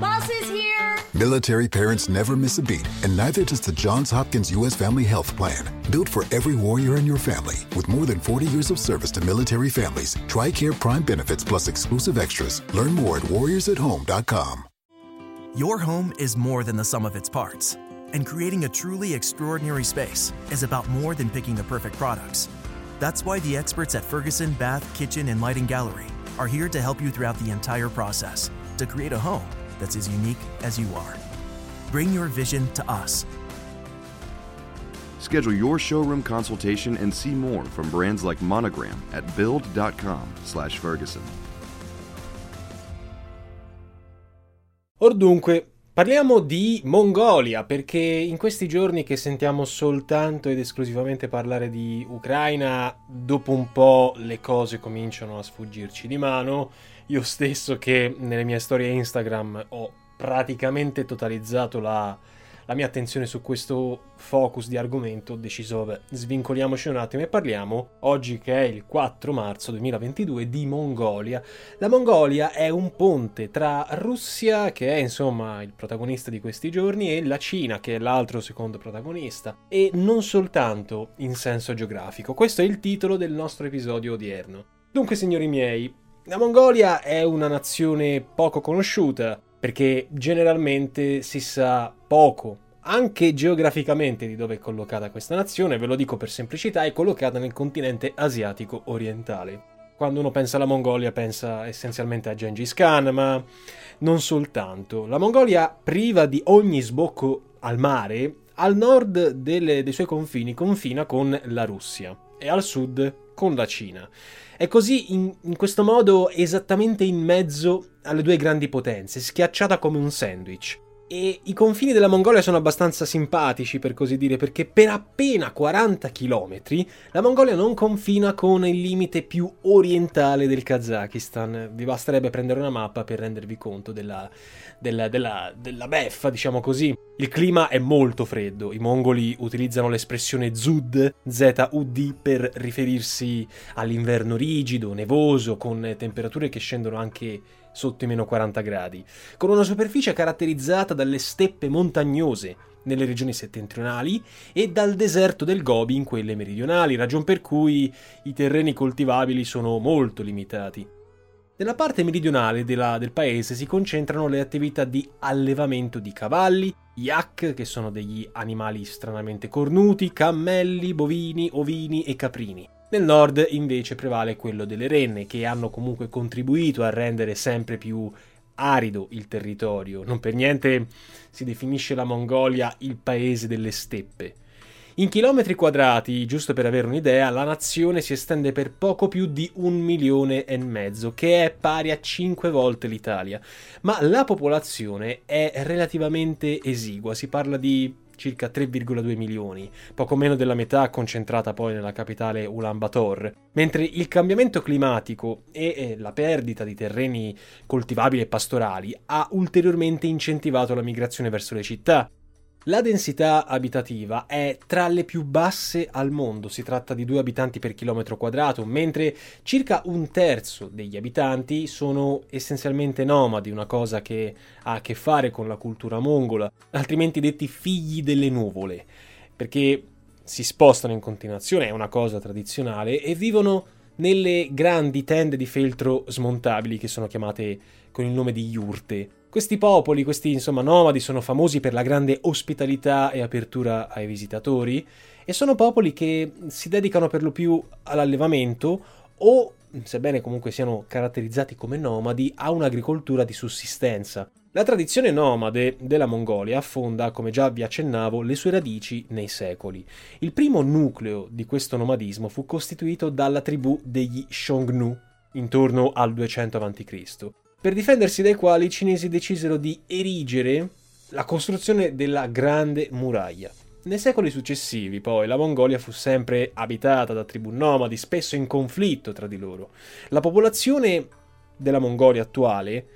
Bus is here! Military parents never miss a beat, and neither does the Johns Hopkins U.S. Family Health Plan. Built for every warrior in your family, with more than 40 years of service to military families, TRICARE Prime benefits plus exclusive extras. Learn more at warriorsathome.com. Your home is more than the sum of its parts, and creating a truly extraordinary space is about more than picking the perfect products. That's why the experts at Ferguson Bath, Kitchen, and Lighting Gallery are here to help you throughout the entire process to create a home that's as unique as you are. Bring your vision to us. Schedule your showroom consultation and see more from brands like Monogram at build.com/ferguson. Or dunque, parliamo di Mongolia, perché in questi giorni che sentiamo soltanto ed esclusivamente parlare di Ucraina, dopo un po' le cose cominciano a sfuggirci di mano. Io stesso che nelle mie storie Instagram ho praticamente totalizzato la, la mia attenzione su questo focus di argomento, ho deciso, vabbè, svincoliamoci un attimo e parliamo, oggi che è il 4 marzo 2022, di Mongolia. La Mongolia è un ponte tra Russia, che è insomma il protagonista di questi giorni, e la Cina, che è l'altro secondo protagonista, e non soltanto in senso geografico. Questo è il titolo del nostro episodio odierno. Dunque, signori miei, la Mongolia è una nazione poco conosciuta, perché generalmente si sa poco, anche geograficamente, di dove è collocata questa nazione, ve lo dico per semplicità, è collocata nel continente asiatico orientale. Quando uno pensa alla Mongolia pensa essenzialmente a Gengis Khan, ma non soltanto. La Mongolia, priva di ogni sbocco al mare, al nord delle, dei suoi confini confina con la Russia e al sud con la Cina. È così, in, in questo modo, esattamente in mezzo alle due grandi potenze, schiacciata come un sandwich. E i confini della Mongolia sono abbastanza simpatici, per così dire, perché per appena 40 km la Mongolia non confina con il limite più orientale del Kazakistan. Vi basterebbe prendere una mappa per rendervi conto della, della, della, della beffa, diciamo così. Il clima è molto freddo. I mongoli utilizzano l'espressione Zud, Z-U-D, per riferirsi all'inverno rigido, nevoso, con temperature che scendono anche sotto i meno 40 gradi, con una superficie caratterizzata dalle steppe montagnose nelle regioni settentrionali e dal deserto del Gobi in quelle meridionali, ragion per cui i terreni coltivabili sono molto limitati. Nella parte meridionale della, del paese si concentrano le attività di allevamento di cavalli, yak, che sono degli animali stranamente cornuti, cammelli, bovini, ovini e caprini. Nel nord invece prevale quello delle renne, che hanno comunque contribuito a rendere sempre più arido il territorio. Non per niente si definisce la Mongolia il paese delle steppe. In chilometri quadrati, giusto per avere un'idea, la nazione si estende per poco più di un milione e mezzo, che è pari a 5 volte l'Italia. Ma la popolazione è relativamente esigua, si parla di circa 3,2 milioni, poco meno della metà concentrata poi nella capitale Ulaanbaatar, mentre il cambiamento climatico e la perdita di terreni coltivabili e pastorali ha ulteriormente incentivato la migrazione verso le città, la densità abitativa è tra le più basse al mondo, si tratta di 2 abitanti per chilometro quadrato, mentre circa un terzo degli abitanti sono essenzialmente nomadi, una cosa che ha a che fare con la cultura mongola, altrimenti detti figli delle nuvole, perché si spostano in continuazione, è una cosa tradizionale, e vivono nelle grandi tende di feltro smontabili che sono chiamate con il nome di yurte. Questi popoli, questi insomma nomadi, sono famosi per la grande ospitalità e apertura ai visitatori e sono popoli che si dedicano per lo più all'allevamento o, sebbene comunque siano caratterizzati come nomadi, a un'agricoltura di sussistenza. La tradizione nomade della Mongolia affonda, come già vi accennavo, le sue radici nei secoli. Il primo nucleo di questo nomadismo fu costituito dalla tribù degli Xiongnu intorno al 200 a.C per difendersi dai quali i cinesi decisero di erigere la costruzione della Grande Muraglia. Nei secoli successivi, poi, la Mongolia fu sempre abitata da tribù nomadi, spesso in conflitto tra di loro. La popolazione della Mongolia attuale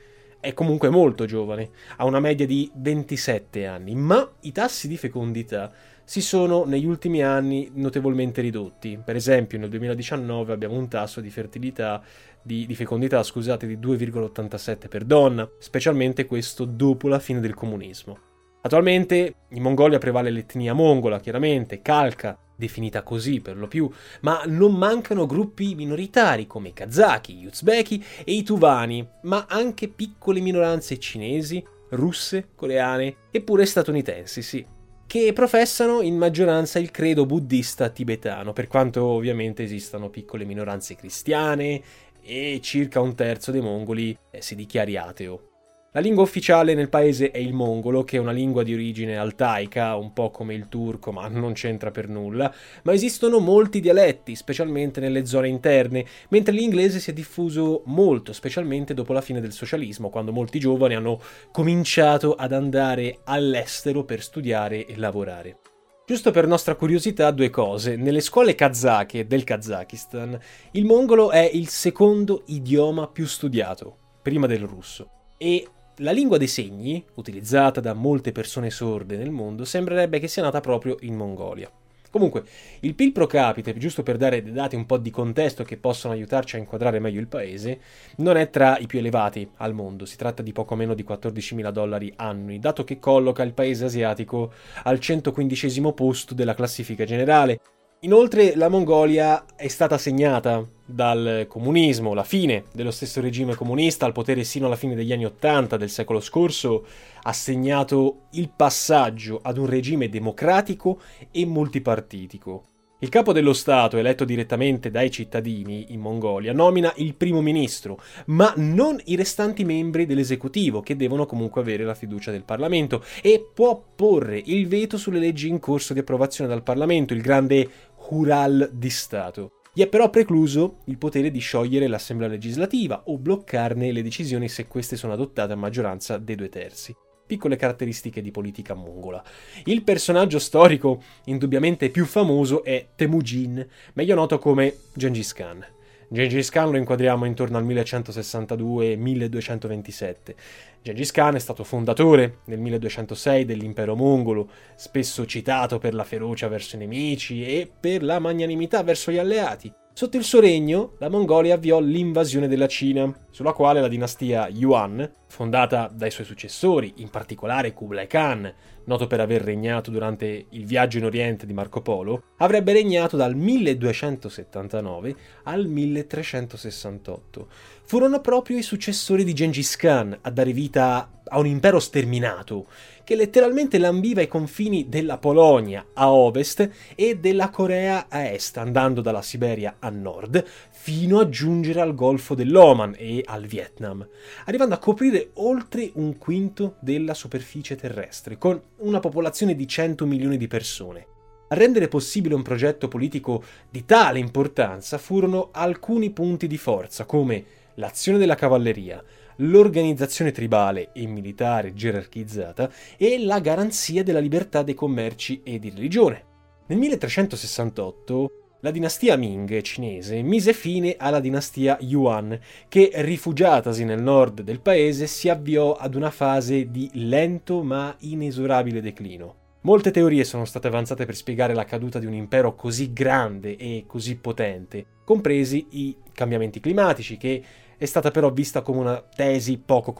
è comunque molto giovane, ha una media di 27 anni, ma i tassi di fecondità si sono negli ultimi anni notevolmente ridotti. Per esempio, nel 2019 abbiamo un tasso di fertilità di, di fecondità, scusate, di 2,87 per donna, specialmente questo dopo la fine del comunismo. Attualmente in Mongolia prevale l'etnia mongola, chiaramente, calca, definita così per lo più, ma non mancano gruppi minoritari come i kazaki, gli uzbeki e i tuvani, ma anche piccole minoranze cinesi, russe, coreane e pure statunitensi, sì, che professano in maggioranza il credo buddista tibetano, per quanto ovviamente esistano piccole minoranze cristiane e circa un terzo dei mongoli eh, si dichiari ateo. La lingua ufficiale nel paese è il mongolo, che è una lingua di origine altaica, un po' come il turco, ma non c'entra per nulla, ma esistono molti dialetti, specialmente nelle zone interne, mentre l'inglese si è diffuso molto, specialmente dopo la fine del socialismo, quando molti giovani hanno cominciato ad andare all'estero per studiare e lavorare. Giusto per nostra curiosità, due cose. Nelle scuole kazake del Kazakistan, il mongolo è il secondo idioma più studiato, prima del russo. E la lingua dei segni, utilizzata da molte persone sorde nel mondo, sembrerebbe che sia nata proprio in Mongolia. Comunque, il PIL pro capite, giusto per dare dati un po' di contesto che possono aiutarci a inquadrare meglio il paese, non è tra i più elevati al mondo, si tratta di poco meno di 14.000 dollari annui, dato che colloca il paese asiatico al 115 posto della classifica generale, Inoltre la Mongolia è stata segnata dal comunismo, la fine dello stesso regime comunista al potere sino alla fine degli anni Ottanta del secolo scorso ha segnato il passaggio ad un regime democratico e multipartitico. Il capo dello Stato, eletto direttamente dai cittadini in Mongolia, nomina il primo ministro, ma non i restanti membri dell'esecutivo, che devono comunque avere la fiducia del Parlamento, e può porre il veto sulle leggi in corso di approvazione dal Parlamento, il grande Hural di Stato. Gli è però precluso il potere di sciogliere l'Assemblea legislativa o bloccarne le decisioni se queste sono adottate a maggioranza dei due terzi. Piccole caratteristiche di politica mongola. Il personaggio storico indubbiamente più famoso è Temujin, meglio noto come Gengis Khan. Gengis Khan lo inquadriamo intorno al 1162-1227. Gengis Khan è stato fondatore nel 1206 dell'impero mongolo, spesso citato per la ferocia verso i nemici e per la magnanimità verso gli alleati. Sotto il suo regno, la Mongolia avviò l'invasione della Cina, sulla quale la dinastia Yuan, fondata dai suoi successori, in particolare Kublai Khan, noto per aver regnato durante il viaggio in Oriente di Marco Polo, avrebbe regnato dal 1279 al 1368. Furono proprio i successori di Gengis Khan a dare vita a un impero sterminato, che letteralmente lambiva i confini della Polonia a ovest e della Corea a est, andando dalla Siberia a nord, fino a giungere al Golfo dell'Oman e al Vietnam, arrivando a coprire oltre un quinto della superficie terrestre, con una popolazione di 100 milioni di persone. A rendere possibile un progetto politico di tale importanza furono alcuni punti di forza, come l'azione della cavalleria, l'organizzazione tribale e militare gerarchizzata e la garanzia della libertà dei commerci e di religione. Nel 1368 la dinastia Ming cinese mise fine alla dinastia Yuan, che rifugiatasi nel nord del paese si avviò ad una fase di lento ma inesorabile declino. Molte teorie sono state avanzate per spiegare la caduta di un impero così grande e così potente, compresi i cambiamenti climatici che è stata però vista come una tesi poco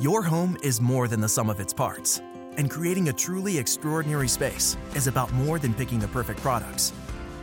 Your home is more than the sum of its parts, and creating a truly extraordinary space is about more than picking the perfect products.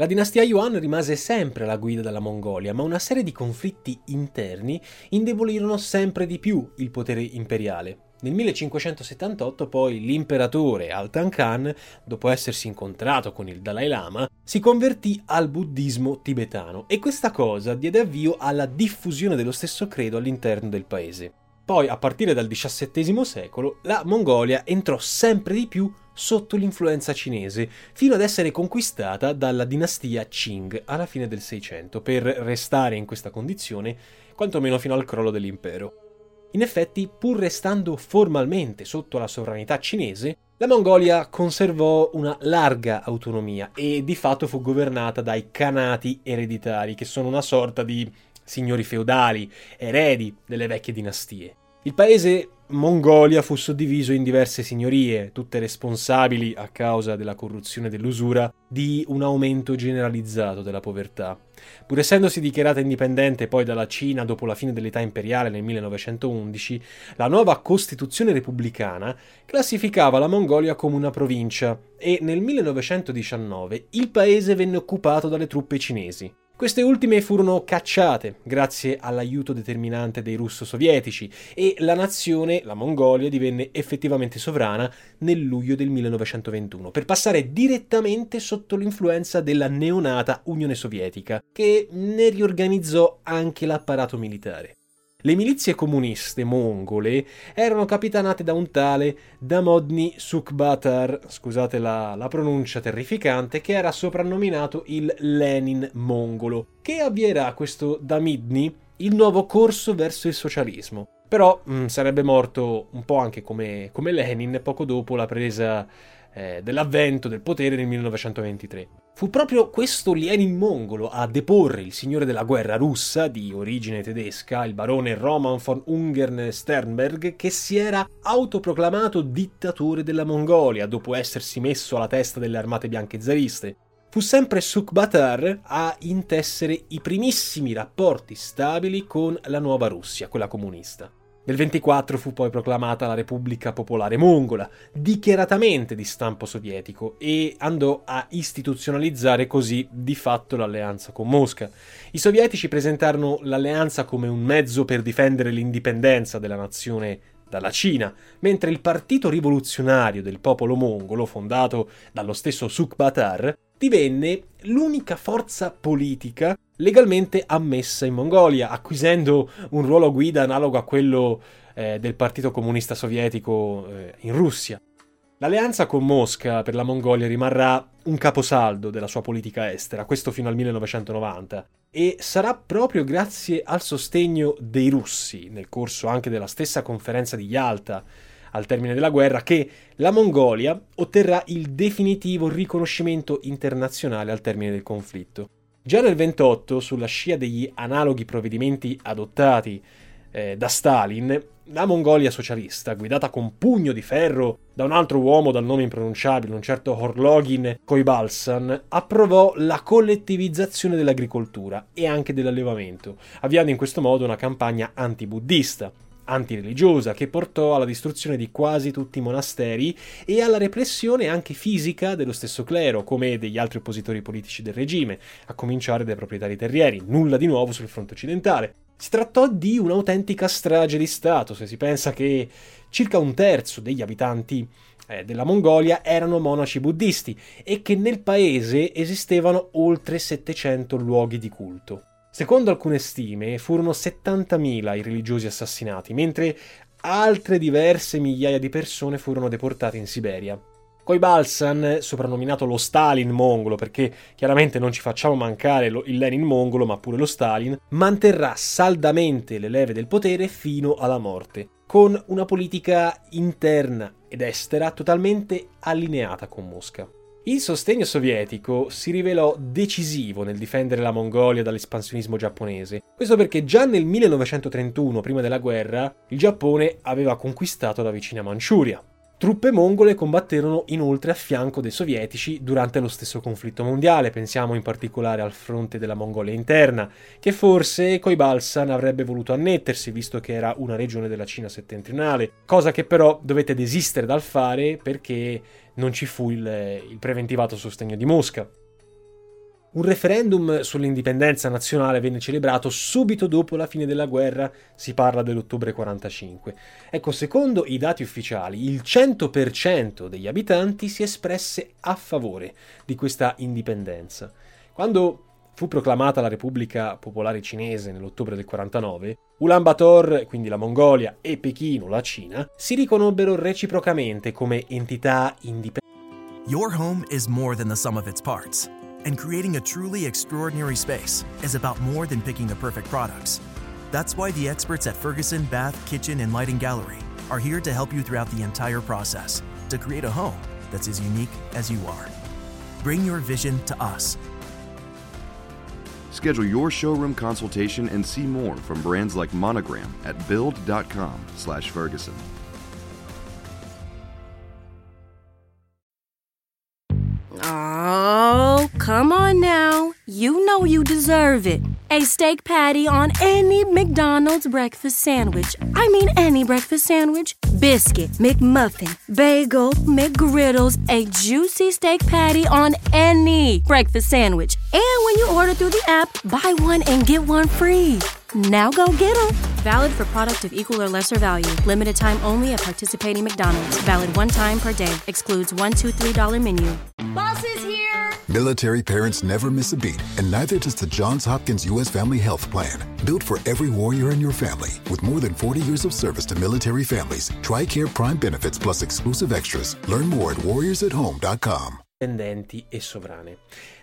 La dinastia Yuan rimase sempre alla guida della Mongolia, ma una serie di conflitti interni indebolirono sempre di più il potere imperiale. Nel 1578 poi l'imperatore Altan Khan, dopo essersi incontrato con il Dalai Lama, si convertì al buddismo tibetano e questa cosa diede avvio alla diffusione dello stesso credo all'interno del paese. Poi, a partire dal XVII secolo, la Mongolia entrò sempre di più sotto l'influenza cinese, fino ad essere conquistata dalla dinastia Qing alla fine del Seicento, per restare in questa condizione quantomeno fino al crollo dell'impero. In effetti, pur restando formalmente sotto la sovranità cinese, la Mongolia conservò una larga autonomia e di fatto fu governata dai Khanati ereditari, che sono una sorta di signori feudali, eredi delle vecchie dinastie. Il paese Mongolia fu suddiviso in diverse signorie, tutte responsabili, a causa della corruzione e dell'usura, di un aumento generalizzato della povertà. Pur essendosi dichiarata indipendente poi dalla Cina dopo la fine dell'età imperiale nel 1911, la nuova Costituzione repubblicana classificava la Mongolia come una provincia e nel 1919 il paese venne occupato dalle truppe cinesi. Queste ultime furono cacciate grazie all'aiuto determinante dei russo-sovietici e la nazione, la Mongolia, divenne effettivamente sovrana nel luglio del 1921 per passare direttamente sotto l'influenza della neonata Unione Sovietica, che ne riorganizzò anche l'apparato militare. Le milizie comuniste mongole erano capitanate da un tale Damodni Sukbatar, scusate la, la, pronuncia terrificante, che era soprannominato il Lenin mongolo, che avvierà questo Damidni il nuovo corso verso il socialismo. Però mh, mm, sarebbe morto un po' anche come, come Lenin poco dopo la presa eh, dell'avvento del potere nel 1923. Fu proprio questo Lenin mongolo a deporre il signore della guerra russa di origine tedesca, il barone Roman von Ungern-Sternberg, che si era autoproclamato dittatore della Mongolia dopo essersi messo alla testa delle armate bianche zariste. Fu sempre Sukbatar a intessere i primissimi rapporti stabili con la nuova Russia, quella comunista. Nel 24 fu poi proclamata la Repubblica Popolare Mongola, dichiaratamente di stampo sovietico, e andò a istituzionalizzare così di fatto l'alleanza con Mosca. I sovietici presentarono l'alleanza come un mezzo per difendere l'indipendenza della nazione dalla Cina, mentre il Partito Rivoluzionario del Popolo Mongolo, fondato dallo stesso Sukbatar, divenne l'unica forza politica legalmente ammessa in Mongolia, acquisendo un ruolo guida analogo a quello eh, del Partito Comunista Sovietico eh, in Russia. L'alleanza con Mosca per la Mongolia rimarrà un caposaldo della sua politica estera, questo fino al 1990, e sarà proprio grazie al sostegno dei russi, nel corso anche della stessa conferenza di Yalta, al termine della guerra, che la Mongolia otterrà il definitivo riconoscimento internazionale al termine del conflitto. Già nel 28, sulla scia degli analoghi provvedimenti adottati eh, da Stalin, la Mongolia socialista, guidata con pugno di ferro da un altro uomo dal nome impronunciabile, un certo Horlogin Koibalsan, approvò la collettivizzazione dell'agricoltura e anche dell'allevamento, avviando in questo modo una campagna antibuddista antireligiosa che portò alla distruzione di quasi tutti i monasteri e alla repressione anche fisica dello stesso clero, come degli altri oppositori politici del regime, a cominciare dai proprietari terrieri. Nulla di nuovo sul fronte occidentale. Si trattò di un'autentica strage di Stato, se si pensa che circa un terzo degli abitanti eh, della Mongolia erano monaci buddisti e che nel paese esistevano oltre 700 luoghi di culto. Secondo alcune stime furono 70.000 i religiosi assassinati, mentre altre diverse migliaia di persone furono deportate in Siberia. Koibalsan, soprannominato lo Stalin mongolo, perché chiaramente non ci facciamo mancare il Lenin mongolo, ma pure lo Stalin, manterrà saldamente le leve del potere fino alla morte, con una politica interna ed estera totalmente allineata con Mosca. Il sostegno sovietico si rivelò decisivo nel difendere la Mongolia dall'espansionismo giapponese. Questo perché già nel 1931, prima della guerra, il Giappone aveva conquistato la vicina Manciuria. Truppe mongole combatterono inoltre a fianco dei sovietici durante lo stesso conflitto mondiale, pensiamo in particolare al fronte della Mongolia interna, che forse Koibalsan avrebbe voluto annettersi visto che era una regione della Cina settentrionale, cosa che però dovette desistere dal fare perché non ci fu il, il preventivato sostegno di Mosca. Un referendum sull'indipendenza nazionale venne celebrato subito dopo la fine della guerra, si parla dell'ottobre 45. Ecco, secondo i dati ufficiali, il 100% degli abitanti si espresse a favore di questa indipendenza. Quando fu proclamata la Repubblica Popolare Cinese nell'ottobre del 49, Ulaanbaatar, quindi la Mongolia, e Pechino, la Cina, si riconobbero reciprocamente come entità indipendenti. Your home is more than the sum of its parts. And creating a truly extraordinary space is about more than picking the perfect products. That's why the experts at Ferguson Bath, Kitchen, and Lighting Gallery are here to help you throughout the entire process to create a home that's as unique as you are. Bring your vision to us. Schedule your showroom consultation and see more from brands like Monogram at build.com/ferguson. Oh, come on now. You know you deserve it. A steak patty on any McDonald's breakfast sandwich. I mean, any breakfast sandwich. Biscuit, McMuffin, bagel, McGriddles, a juicy steak patty on any breakfast sandwich. And when you order through the app, buy one and get one free. Now go get them. Valid for product of equal or lesser value. Limited time only at participating McDonald's. Valid one time per day. Excludes $1, $2, $3 menu. Boss is here! Military parents never miss a beat, and neither does the Johns Hopkins U.S. Family Health Plan. Built for every warrior in your family, with more than 40 years of service to military families, TRICARE Prime benefits plus exclusive extras. Learn more at warriorsathome.com. indipendenti e sovrane.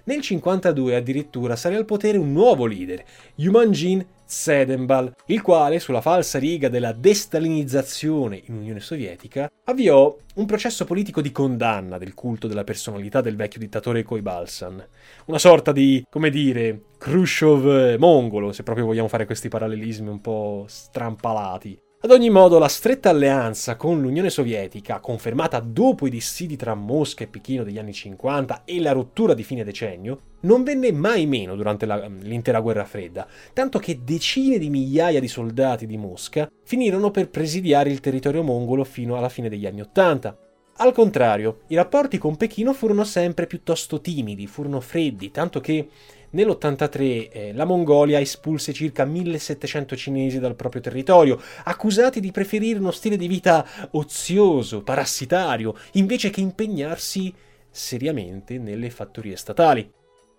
Nel 52 addirittura sale al potere un nuovo leader, Yumanjin Tsedenbal, il quale, sulla falsa riga della destalinizzazione in Unione Sovietica, avviò un processo politico di condanna del culto della personalità del vecchio dittatore Koibalsan. Una sorta di, come dire, Khrushchev mongolo, se proprio vogliamo fare questi parallelismi un po' strampalati. Ad ogni modo, la stretta alleanza con l'Unione Sovietica, confermata dopo i dissidi tra Mosca e Pechino degli anni 50 e la rottura di fine decennio, non venne mai meno durante la, l'intera guerra fredda, tanto che decine di migliaia di soldati di Mosca finirono per presidiare il territorio mongolo fino alla fine degli anni Ottanta. Al contrario, i rapporti con Pechino furono sempre piuttosto timidi, furono freddi, tanto che Nell'83 eh, la Mongolia espulse circa 1700 cinesi dal proprio territorio, accusati di preferire uno stile di vita ozioso, parassitario, invece che impegnarsi seriamente nelle fattorie statali.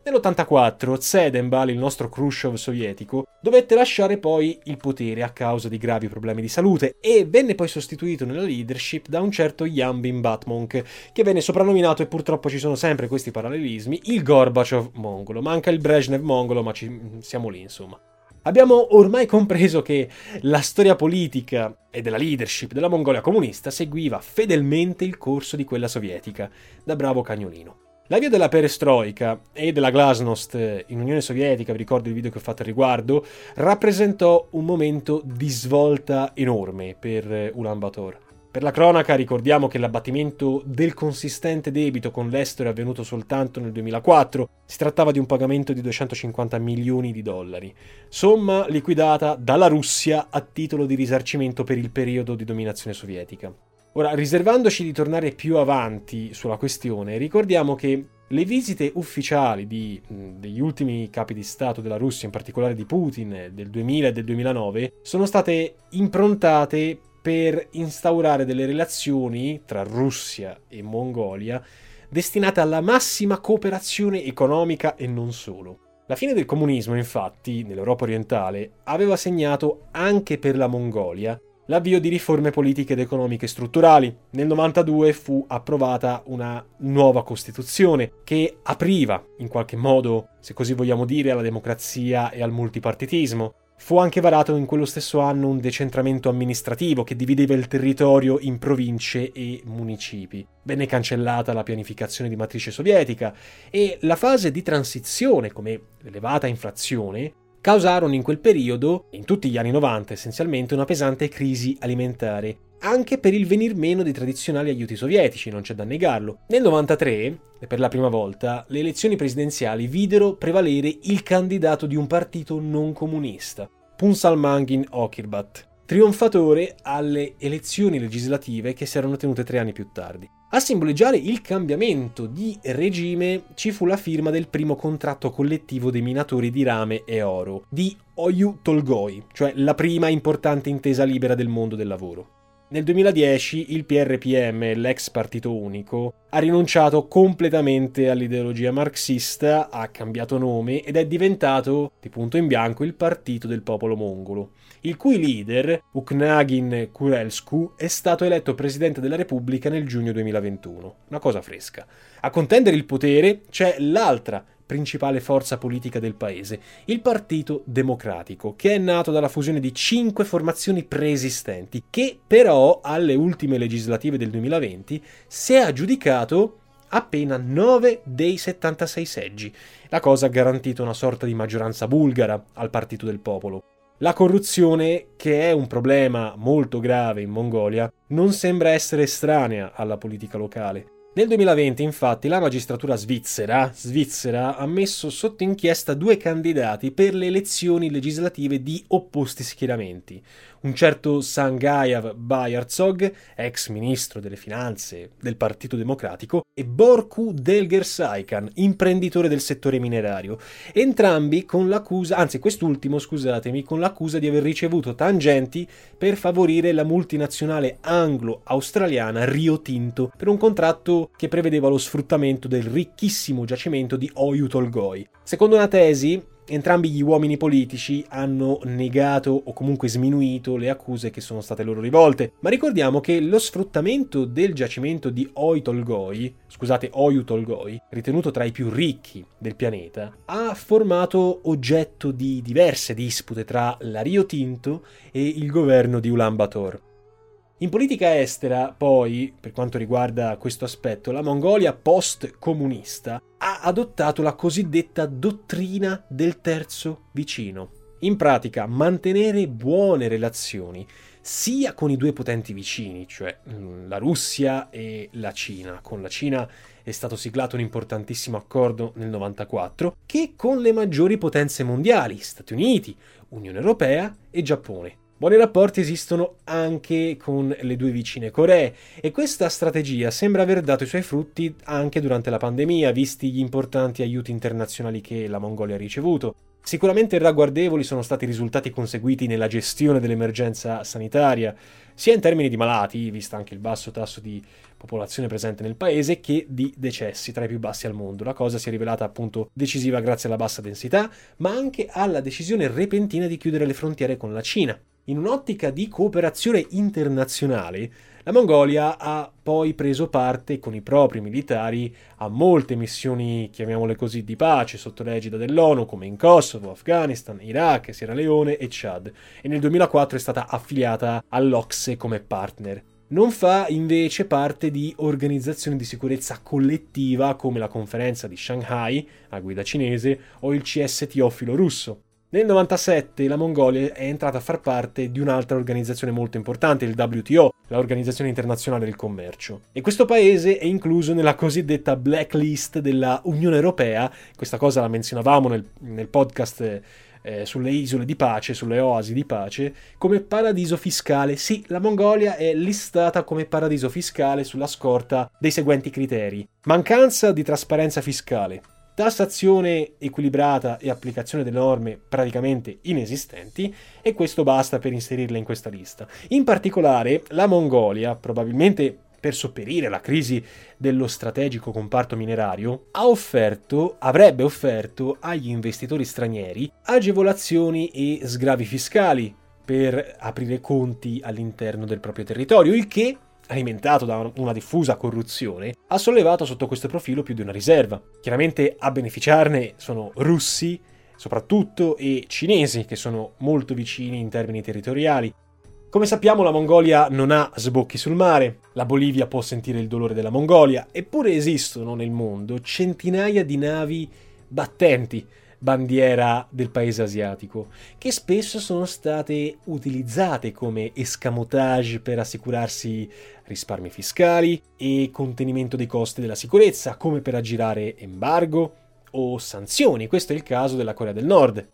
Nell'84 Zedenbal, il nostro Khrushchev sovietico, dovette lasciare poi il potere a causa di gravi problemi di salute e venne poi sostituito nella leadership da un certo Yambin Batmonk, che venne soprannominato, e purtroppo ci sono sempre questi parallelismi, il Gorbaciov mongolo. Manca il Brezhnev mongolo, ma ci, siamo lì insomma. Abbiamo ormai compreso che la storia politica e della leadership della Mongolia comunista seguiva fedelmente il corso di quella sovietica, da bravo cagnolino. L'avvio della perestroika e della glasnost in Unione Sovietica, vi ricordo il video che ho fatto al riguardo, rappresentò un momento di svolta enorme per Ulaanbaatar. Per la cronaca ricordiamo che l'abbattimento del consistente debito con l'estero è avvenuto soltanto nel 2004, si trattava di un pagamento di 250 milioni di dollari, somma liquidata dalla Russia a titolo di risarcimento per il periodo di dominazione sovietica. Ora, riservandoci di tornare più avanti sulla questione, ricordiamo che le visite ufficiali di, degli ultimi capi di Stato della Russia, in particolare di Putin del 2000 e del 2009, sono state improntate per instaurare delle relazioni tra Russia e Mongolia destinate alla massima cooperazione economica e non solo. La fine del comunismo, infatti, nell'Europa orientale, aveva segnato anche per la Mongolia l'avvio di riforme politiche ed economiche strutturali. Nel 92 fu approvata una nuova Costituzione che apriva, in qualche modo, se così vogliamo dire, alla democrazia e al multipartitismo. Fu anche varato in quello stesso anno un decentramento amministrativo che divideva il territorio in province e municipi. Venne cancellata la pianificazione di matrice sovietica e la fase di transizione, come l'elevata inflazione, causarono in quel periodo, in tutti gli anni 90 essenzialmente, una pesante crisi alimentare, anche per il venir meno dei tradizionali aiuti sovietici, non c'è da negarlo. Nel 93, e per la prima volta, le elezioni presidenziali videro prevalere il candidato di un partito non comunista, Punsalmangin Okirbat, trionfatore alle elezioni legislative che si erano tenute tre anni più tardi. A simboleggiare il cambiamento di regime ci fu la firma del primo contratto collettivo dei minatori di rame e oro, di Oyu Tolgoi, cioè la prima importante intesa libera del mondo del lavoro. Nel 2010 il PRPM, l'ex partito unico, ha rinunciato completamente all'ideologia marxista, ha cambiato nome ed è diventato, di punto in bianco, il partito del popolo mongolo, il cui leader, Uknagin Kurelsku, è stato eletto presidente della Repubblica nel giugno 2021. Una cosa fresca. A contendere il potere c'è l'altra principale forza politica del paese, il Partito Democratico, che è nato dalla fusione di cinque formazioni preesistenti, che però alle ultime legislative del 2020 si è aggiudicato appena 9 dei 76 seggi. La cosa ha garantito una sorta di maggioranza bulgara al Partito del Popolo. La corruzione, che è un problema molto grave in Mongolia, non sembra essere estranea alla politica locale. Nel 2020, infatti, la magistratura svizzera, svizzera, ha messo sotto inchiesta due candidati per le elezioni legislative di opposti schieramenti. Un certo Sangayav Bayarzog, ex ministro delle finanze del Partito Democratico, e Borku Delgersaikan, imprenditore del settore minerario. Entrambi con l'accusa, anzi quest'ultimo, scusatemi, con l'accusa di aver ricevuto tangenti per favorire la multinazionale anglo-australiana Rio Tinto per un contratto che prevedeva lo sfruttamento del ricchissimo giacimento di Oyu Tolgoi. Secondo una tesi, entrambi gli uomini politici hanno negato o comunque sminuito le accuse che sono state loro rivolte, ma ricordiamo che lo sfruttamento del giacimento di Oyu Tolgoi, scusate, Oyu Tolgoi, ritenuto tra i più ricchi del pianeta, ha formato oggetto di diverse dispute tra la Rio Tinto e il governo di Ulaanbaatar. In politica estera, poi, per quanto riguarda questo aspetto, la Mongolia post-comunista ha adottato la cosiddetta dottrina del terzo vicino. In pratica, mantenere buone relazioni sia con i due potenti vicini, cioè mm, la Russia e la Cina. Con la Cina è stato siglato un importantissimo accordo nel 94, che con le maggiori potenze mondiali, Stati Uniti, Unione Europea e Giappone. Buoni rapporti esistono anche con le due vicine Coree e questa strategia sembra aver dato i suoi frutti anche durante la pandemia, visti gli importanti aiuti internazionali che la Mongolia ha ricevuto. Sicuramente ragguardevoli sono stati i risultati conseguiti nella gestione dell'emergenza sanitaria, sia in termini di malati, vista anche il basso tasso di popolazione presente nel paese, che di decessi, tra i più bassi al mondo. La cosa si è rivelata appunto decisiva grazie alla bassa densità, ma anche alla decisione repentina di chiudere le frontiere con la Cina. In un'ottica di cooperazione internazionale, la Mongolia ha poi preso parte con i propri militari a molte missioni, chiamiamole così, di pace sotto l'egida dell'ONU, come in Kosovo, Afghanistan, Iraq, Sierra Leone e Chad, e nel 2004 è stata affiliata all'Ocse come partner. Non fa invece parte di organizzazioni di sicurezza collettiva come la conferenza di Shanghai, a guida cinese, o il CS Teofilo russo. Nel 97 la Mongolia è entrata a far parte di un'altra organizzazione molto importante, il WTO, l'Organizzazione Internazionale del Commercio. E questo paese è incluso nella cosiddetta blacklist della Unione Europea, questa cosa la menzionavamo nel, nel podcast eh, sulle isole di pace, sulle oasi di pace, come paradiso fiscale. Sì, la Mongolia è listata come paradiso fiscale sulla scorta dei seguenti criteri. Mancanza di trasparenza fiscale, tassazione equilibrata e applicazione delle norme praticamente inesistenti e questo basta per inserirle in questa lista. In particolare la Mongolia, probabilmente per sopperire alla crisi dello strategico comparto minerario, ha offerto, avrebbe offerto agli investitori stranieri agevolazioni e sgravi fiscali per aprire conti all'interno del proprio territorio, il che alimentato da una diffusa corruzione, ha sollevato sotto questo profilo più di una riserva. Chiaramente a beneficiarne sono russi, soprattutto, e cinesi, che sono molto vicini in termini territoriali. Come sappiamo la Mongolia non ha sbocchi sul mare, la Bolivia può sentire il dolore della Mongolia, eppure esistono nel mondo centinaia di navi battenti bandiera del paese asiatico, che spesso sono state utilizzate come escamotage per assicurarsi risparmi fiscali e contenimento dei costi della sicurezza, come per aggirare embargo o sanzioni. Questo è il caso della Corea del Nord.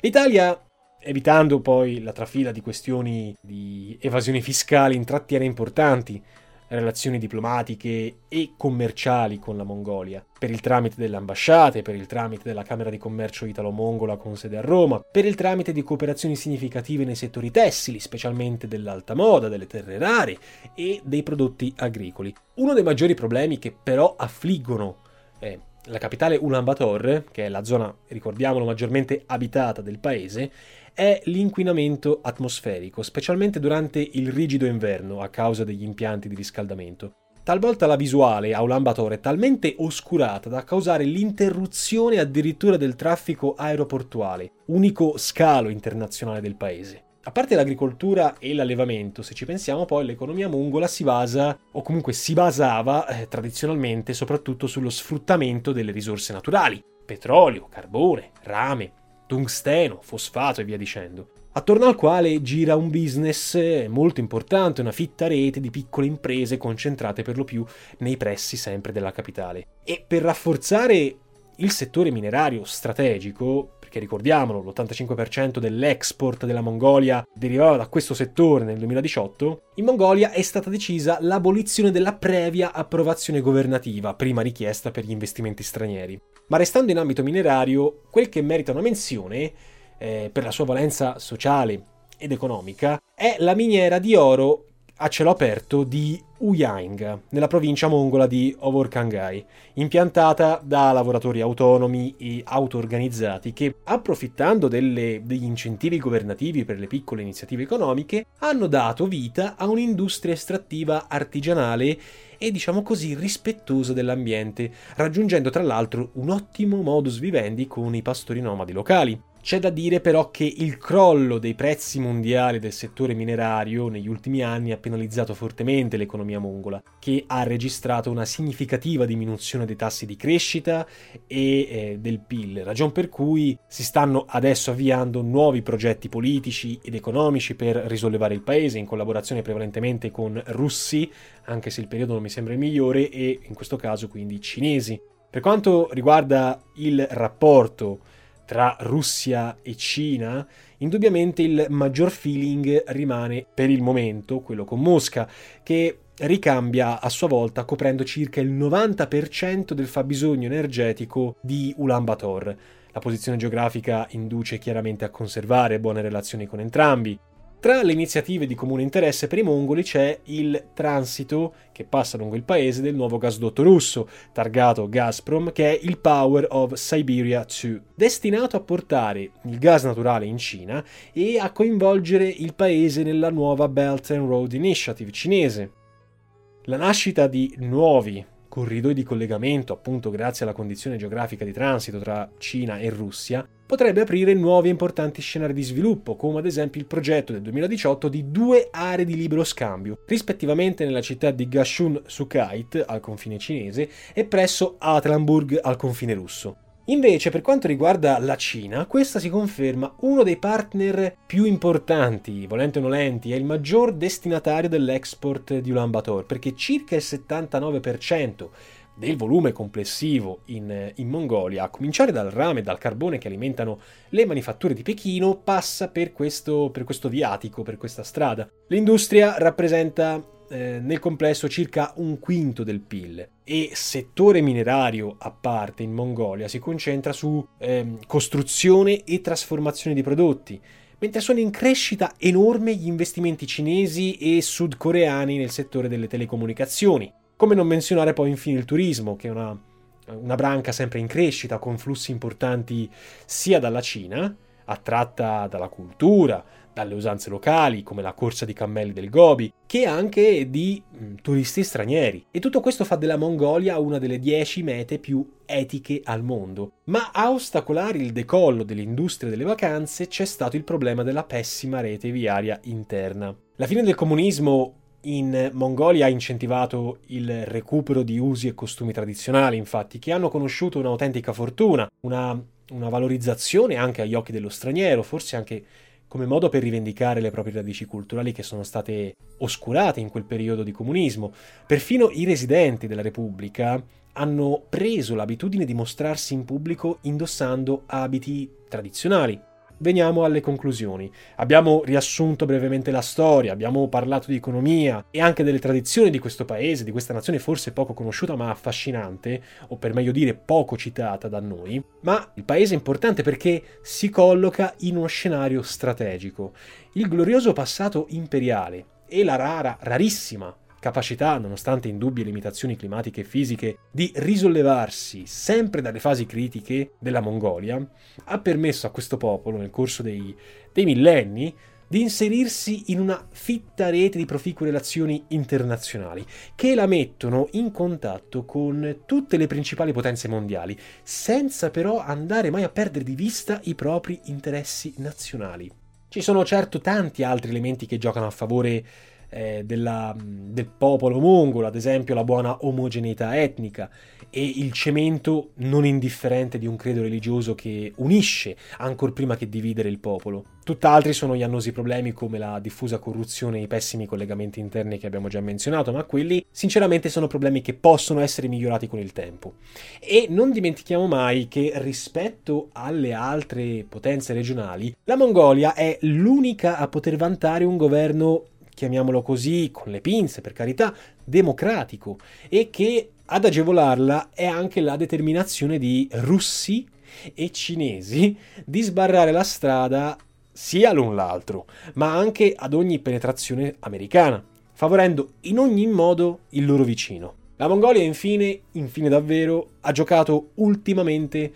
L'Italia evitando poi la trafila di questioni di evasione fiscale, intrattiene importanti relazioni diplomatiche e commerciali con la Mongolia, per il tramite delle ambasciate, per il tramite della Camera di Commercio Italo-Mongola con sede a Roma, per il tramite di cooperazioni significative nei settori tessili, specialmente dell'alta moda, delle terre rare e dei prodotti agricoli. Uno dei maggiori problemi che però affliggono eh, la capitale Ulaanbaatar, che è la zona, ricordiamolo, maggiormente abitata del paese, è l'inquinamento atmosferico, specialmente durante il rigido inverno a causa degli impianti di riscaldamento. talvolta la visuale a Ulaanbaatar è talmente oscurata da causare l'interruzione addirittura del traffico aeroportuale, unico scalo internazionale del paese. A parte l'agricoltura e l'allevamento, se ci pensiamo poi l'economia mongola si basa, o comunque si basava eh, tradizionalmente soprattutto sullo sfruttamento delle risorse naturali, petrolio, carbone, rame, tungsteno, fosfato e via dicendo, attorno al quale gira un business molto importante, una fitta rete di piccole imprese concentrate per lo più nei pressi sempre della capitale. E per rafforzare il settore minerario strategico, perché ricordiamolo, l'85% dell'export della Mongolia derivava da questo settore nel 2018, in Mongolia è stata decisa l'abolizione della previa approvazione governativa, prima richiesta per gli investimenti stranieri. Ma restando in ambito minerario, quel che merita una menzione, eh, per la sua valenza sociale ed economica, è la miniera di oro a cielo aperto di Uyang, nella provincia mongola di Ovorkangai, impiantata da lavoratori autonomi e auto-organizzati che, approfittando delle, degli incentivi governativi per le piccole iniziative economiche, hanno dato vita a un'industria estrattiva artigianale e diciamo così rispettosa dell'ambiente, raggiungendo tra l'altro un ottimo modus vivendi con i pastori nomadi locali. C'è da dire però che il crollo dei prezzi mondiali del settore minerario negli ultimi anni ha penalizzato fortemente l'economia mongola, che ha registrato una significativa diminuzione dei tassi di crescita e eh, del PIL, ragion per cui si stanno adesso avviando nuovi progetti politici ed economici per risollevare il paese in collaborazione prevalentemente con russi, anche se il periodo non mi sembra il migliore, e in questo caso quindi cinesi. Per quanto riguarda il rapporto tra Russia e Cina, indubbiamente il maggior feeling rimane per il momento quello con Mosca, che ricambia a sua volta coprendo circa il 90% del fabbisogno energetico di Ulaanbaatar. La posizione geografica induce chiaramente a conservare buone relazioni con entrambi, tra le iniziative di comune interesse per i mongoli c'è il transito che passa lungo il paese del nuovo gasdotto russo, targato Gazprom, che è il Power of Siberia 2, destinato a portare il gas naturale in Cina e a coinvolgere il paese nella nuova Belt and Road Initiative cinese. La nascita di nuovi corridoi di collegamento, appunto grazie alla condizione geografica di transito tra Cina e Russia, potrebbe aprire nuovi e importanti scenari di sviluppo, come ad esempio il progetto del 2018 di due aree di libero scambio, rispettivamente nella città di Gashun-Sukait, al confine cinese, e presso Atlanburg, al confine russo. Invece, per quanto riguarda la Cina, questa si conferma uno dei partner più importanti, volente o nolenti, è il maggior destinatario dell'export di Ulaanbaatar, perché circa il 79% del volume complessivo in, in, Mongolia, a cominciare dal rame e dal carbone che alimentano le manifatture di Pechino, passa per questo, per questo viatico, per questa strada. L'industria rappresenta eh, nel complesso circa un quinto del PIL e settore minerario a parte in Mongolia si concentra su eh, costruzione e trasformazione di prodotti, mentre sono in crescita enorme gli investimenti cinesi e sudcoreani nel settore delle telecomunicazioni. Come non menzionare poi infine il turismo, che è una, una branca sempre in crescita con flussi importanti sia dalla Cina, attratta dalla cultura, dalle usanze locali, come la corsa di cammelli del Gobi, che anche di mh, turisti stranieri. E tutto questo fa della Mongolia una delle dieci mete più etiche al mondo. Ma a ostacolare il decollo dell'industria delle vacanze c'è stato il problema della pessima rete viaria interna. La fine del comunismo in Mongolia ha incentivato il recupero di usi e costumi tradizionali, infatti, che hanno conosciuto un'autentica fortuna, una, una valorizzazione anche agli occhi dello straniero, forse anche come modo per rivendicare le proprie radici culturali che sono state oscurate in quel periodo di comunismo. Perfino i residenti della Repubblica hanno preso l'abitudine di mostrarsi in pubblico indossando abiti tradizionali, veniamo alle conclusioni. Abbiamo riassunto brevemente la storia, abbiamo parlato di economia e anche delle tradizioni di questo paese, di questa nazione forse poco conosciuta ma affascinante, o per meglio dire poco citata da noi, ma il paese è importante perché si colloca in uno scenario strategico. Il glorioso passato imperiale e la rara, rarissima capacità, nonostante indubbie limitazioni climatiche e fisiche, di risollevarsi sempre dalle fasi critiche della Mongolia, ha permesso a questo popolo, nel corso dei, dei millenni, di inserirsi in una fitta rete di proficue relazioni internazionali che la mettono in contatto con tutte le principali potenze mondiali, senza però andare mai a perdere di vista i propri interessi nazionali. Ci sono certo tanti altri elementi che giocano a favore eh, della, del popolo mongolo, ad esempio la buona omogeneità etnica e il cemento non indifferente di un credo religioso che unisce ancor prima che dividere il popolo. Tutt'altri sono gli annosi problemi come la diffusa corruzione e i pessimi collegamenti interni che abbiamo già menzionato, ma quelli sinceramente sono problemi che possono essere migliorati con il tempo. E non dimentichiamo mai che rispetto alle altre potenze regionali, la Mongolia è l'unica a poter vantare un governo chiamiamolo così, con le pinze per carità, democratico e che ad agevolarla è anche la determinazione di russi e cinesi di sbarrare la strada sia l'un l'altro, ma anche ad ogni penetrazione americana, favorendo in ogni modo il loro vicino. La Mongolia infine, infine davvero, ha giocato ultimamente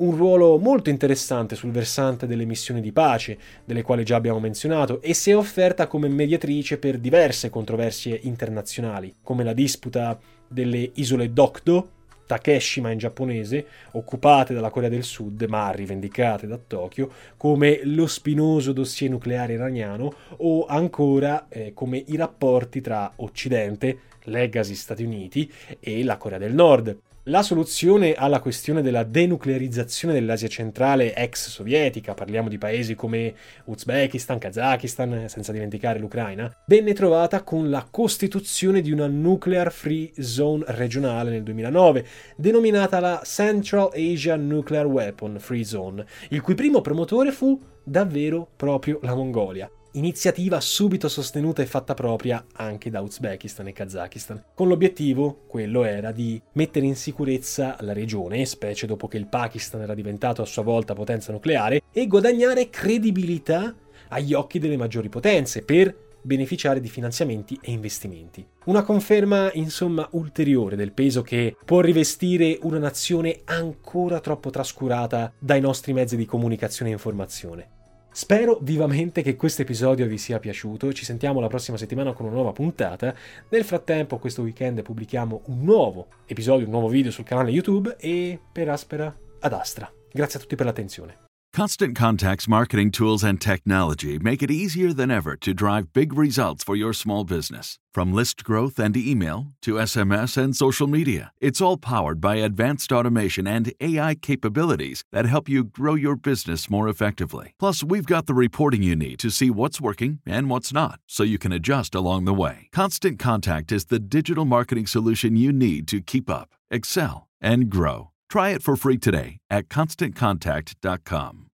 un ruolo molto interessante sul versante delle missioni di pace, delle quali già abbiamo menzionato, e si è offerta come mediatrice per diverse controversie internazionali, come la disputa delle isole Dokdo, Takeshima in giapponese, occupate dalla Corea del Sud ma rivendicate da Tokyo, come lo spinoso dossier nucleare iraniano o ancora eh, come i rapporti tra Occidente, legacy Stati Uniti e la Corea del Nord. La soluzione alla questione della denuclearizzazione dell'Asia centrale ex sovietica, parliamo di paesi come Uzbekistan, Kazakistan, senza dimenticare l'Ucraina, venne trovata con la costituzione di una nuclear free zone regionale nel 2009, denominata la Central Asia Nuclear Weapon Free Zone, il cui primo promotore fu davvero proprio la Mongolia iniziativa subito sostenuta e fatta propria anche da Uzbekistan e Kazakistan, con l'obiettivo, quello era, di mettere in sicurezza la regione, specie dopo che il Pakistan era diventato a sua volta potenza nucleare, e guadagnare credibilità agli occhi delle maggiori potenze per beneficiare di finanziamenti e investimenti. Una conferma, insomma, ulteriore del peso che può rivestire una nazione ancora troppo trascurata dai nostri mezzi di comunicazione e informazione. Spero vivamente che questo episodio vi sia piaciuto, ci sentiamo la prossima settimana con una nuova puntata. Nel frattempo questo weekend pubblichiamo un nuovo episodio, un nuovo video sul canale YouTube e per Aspera ad Astra. Grazie a tutti per l'attenzione. Constant Contact's marketing tools and technology make it easier than ever to drive big results for your small business. From list growth and email to SMS and social media, it's all powered by advanced automation and AI capabilities that help you grow your business more effectively. Plus, we've got the reporting you need to see what's working and what's not, so you can adjust along the way. Constant Contact is the digital marketing solution you need to keep up, excel, and grow. Try it for free today at constantcontact.com.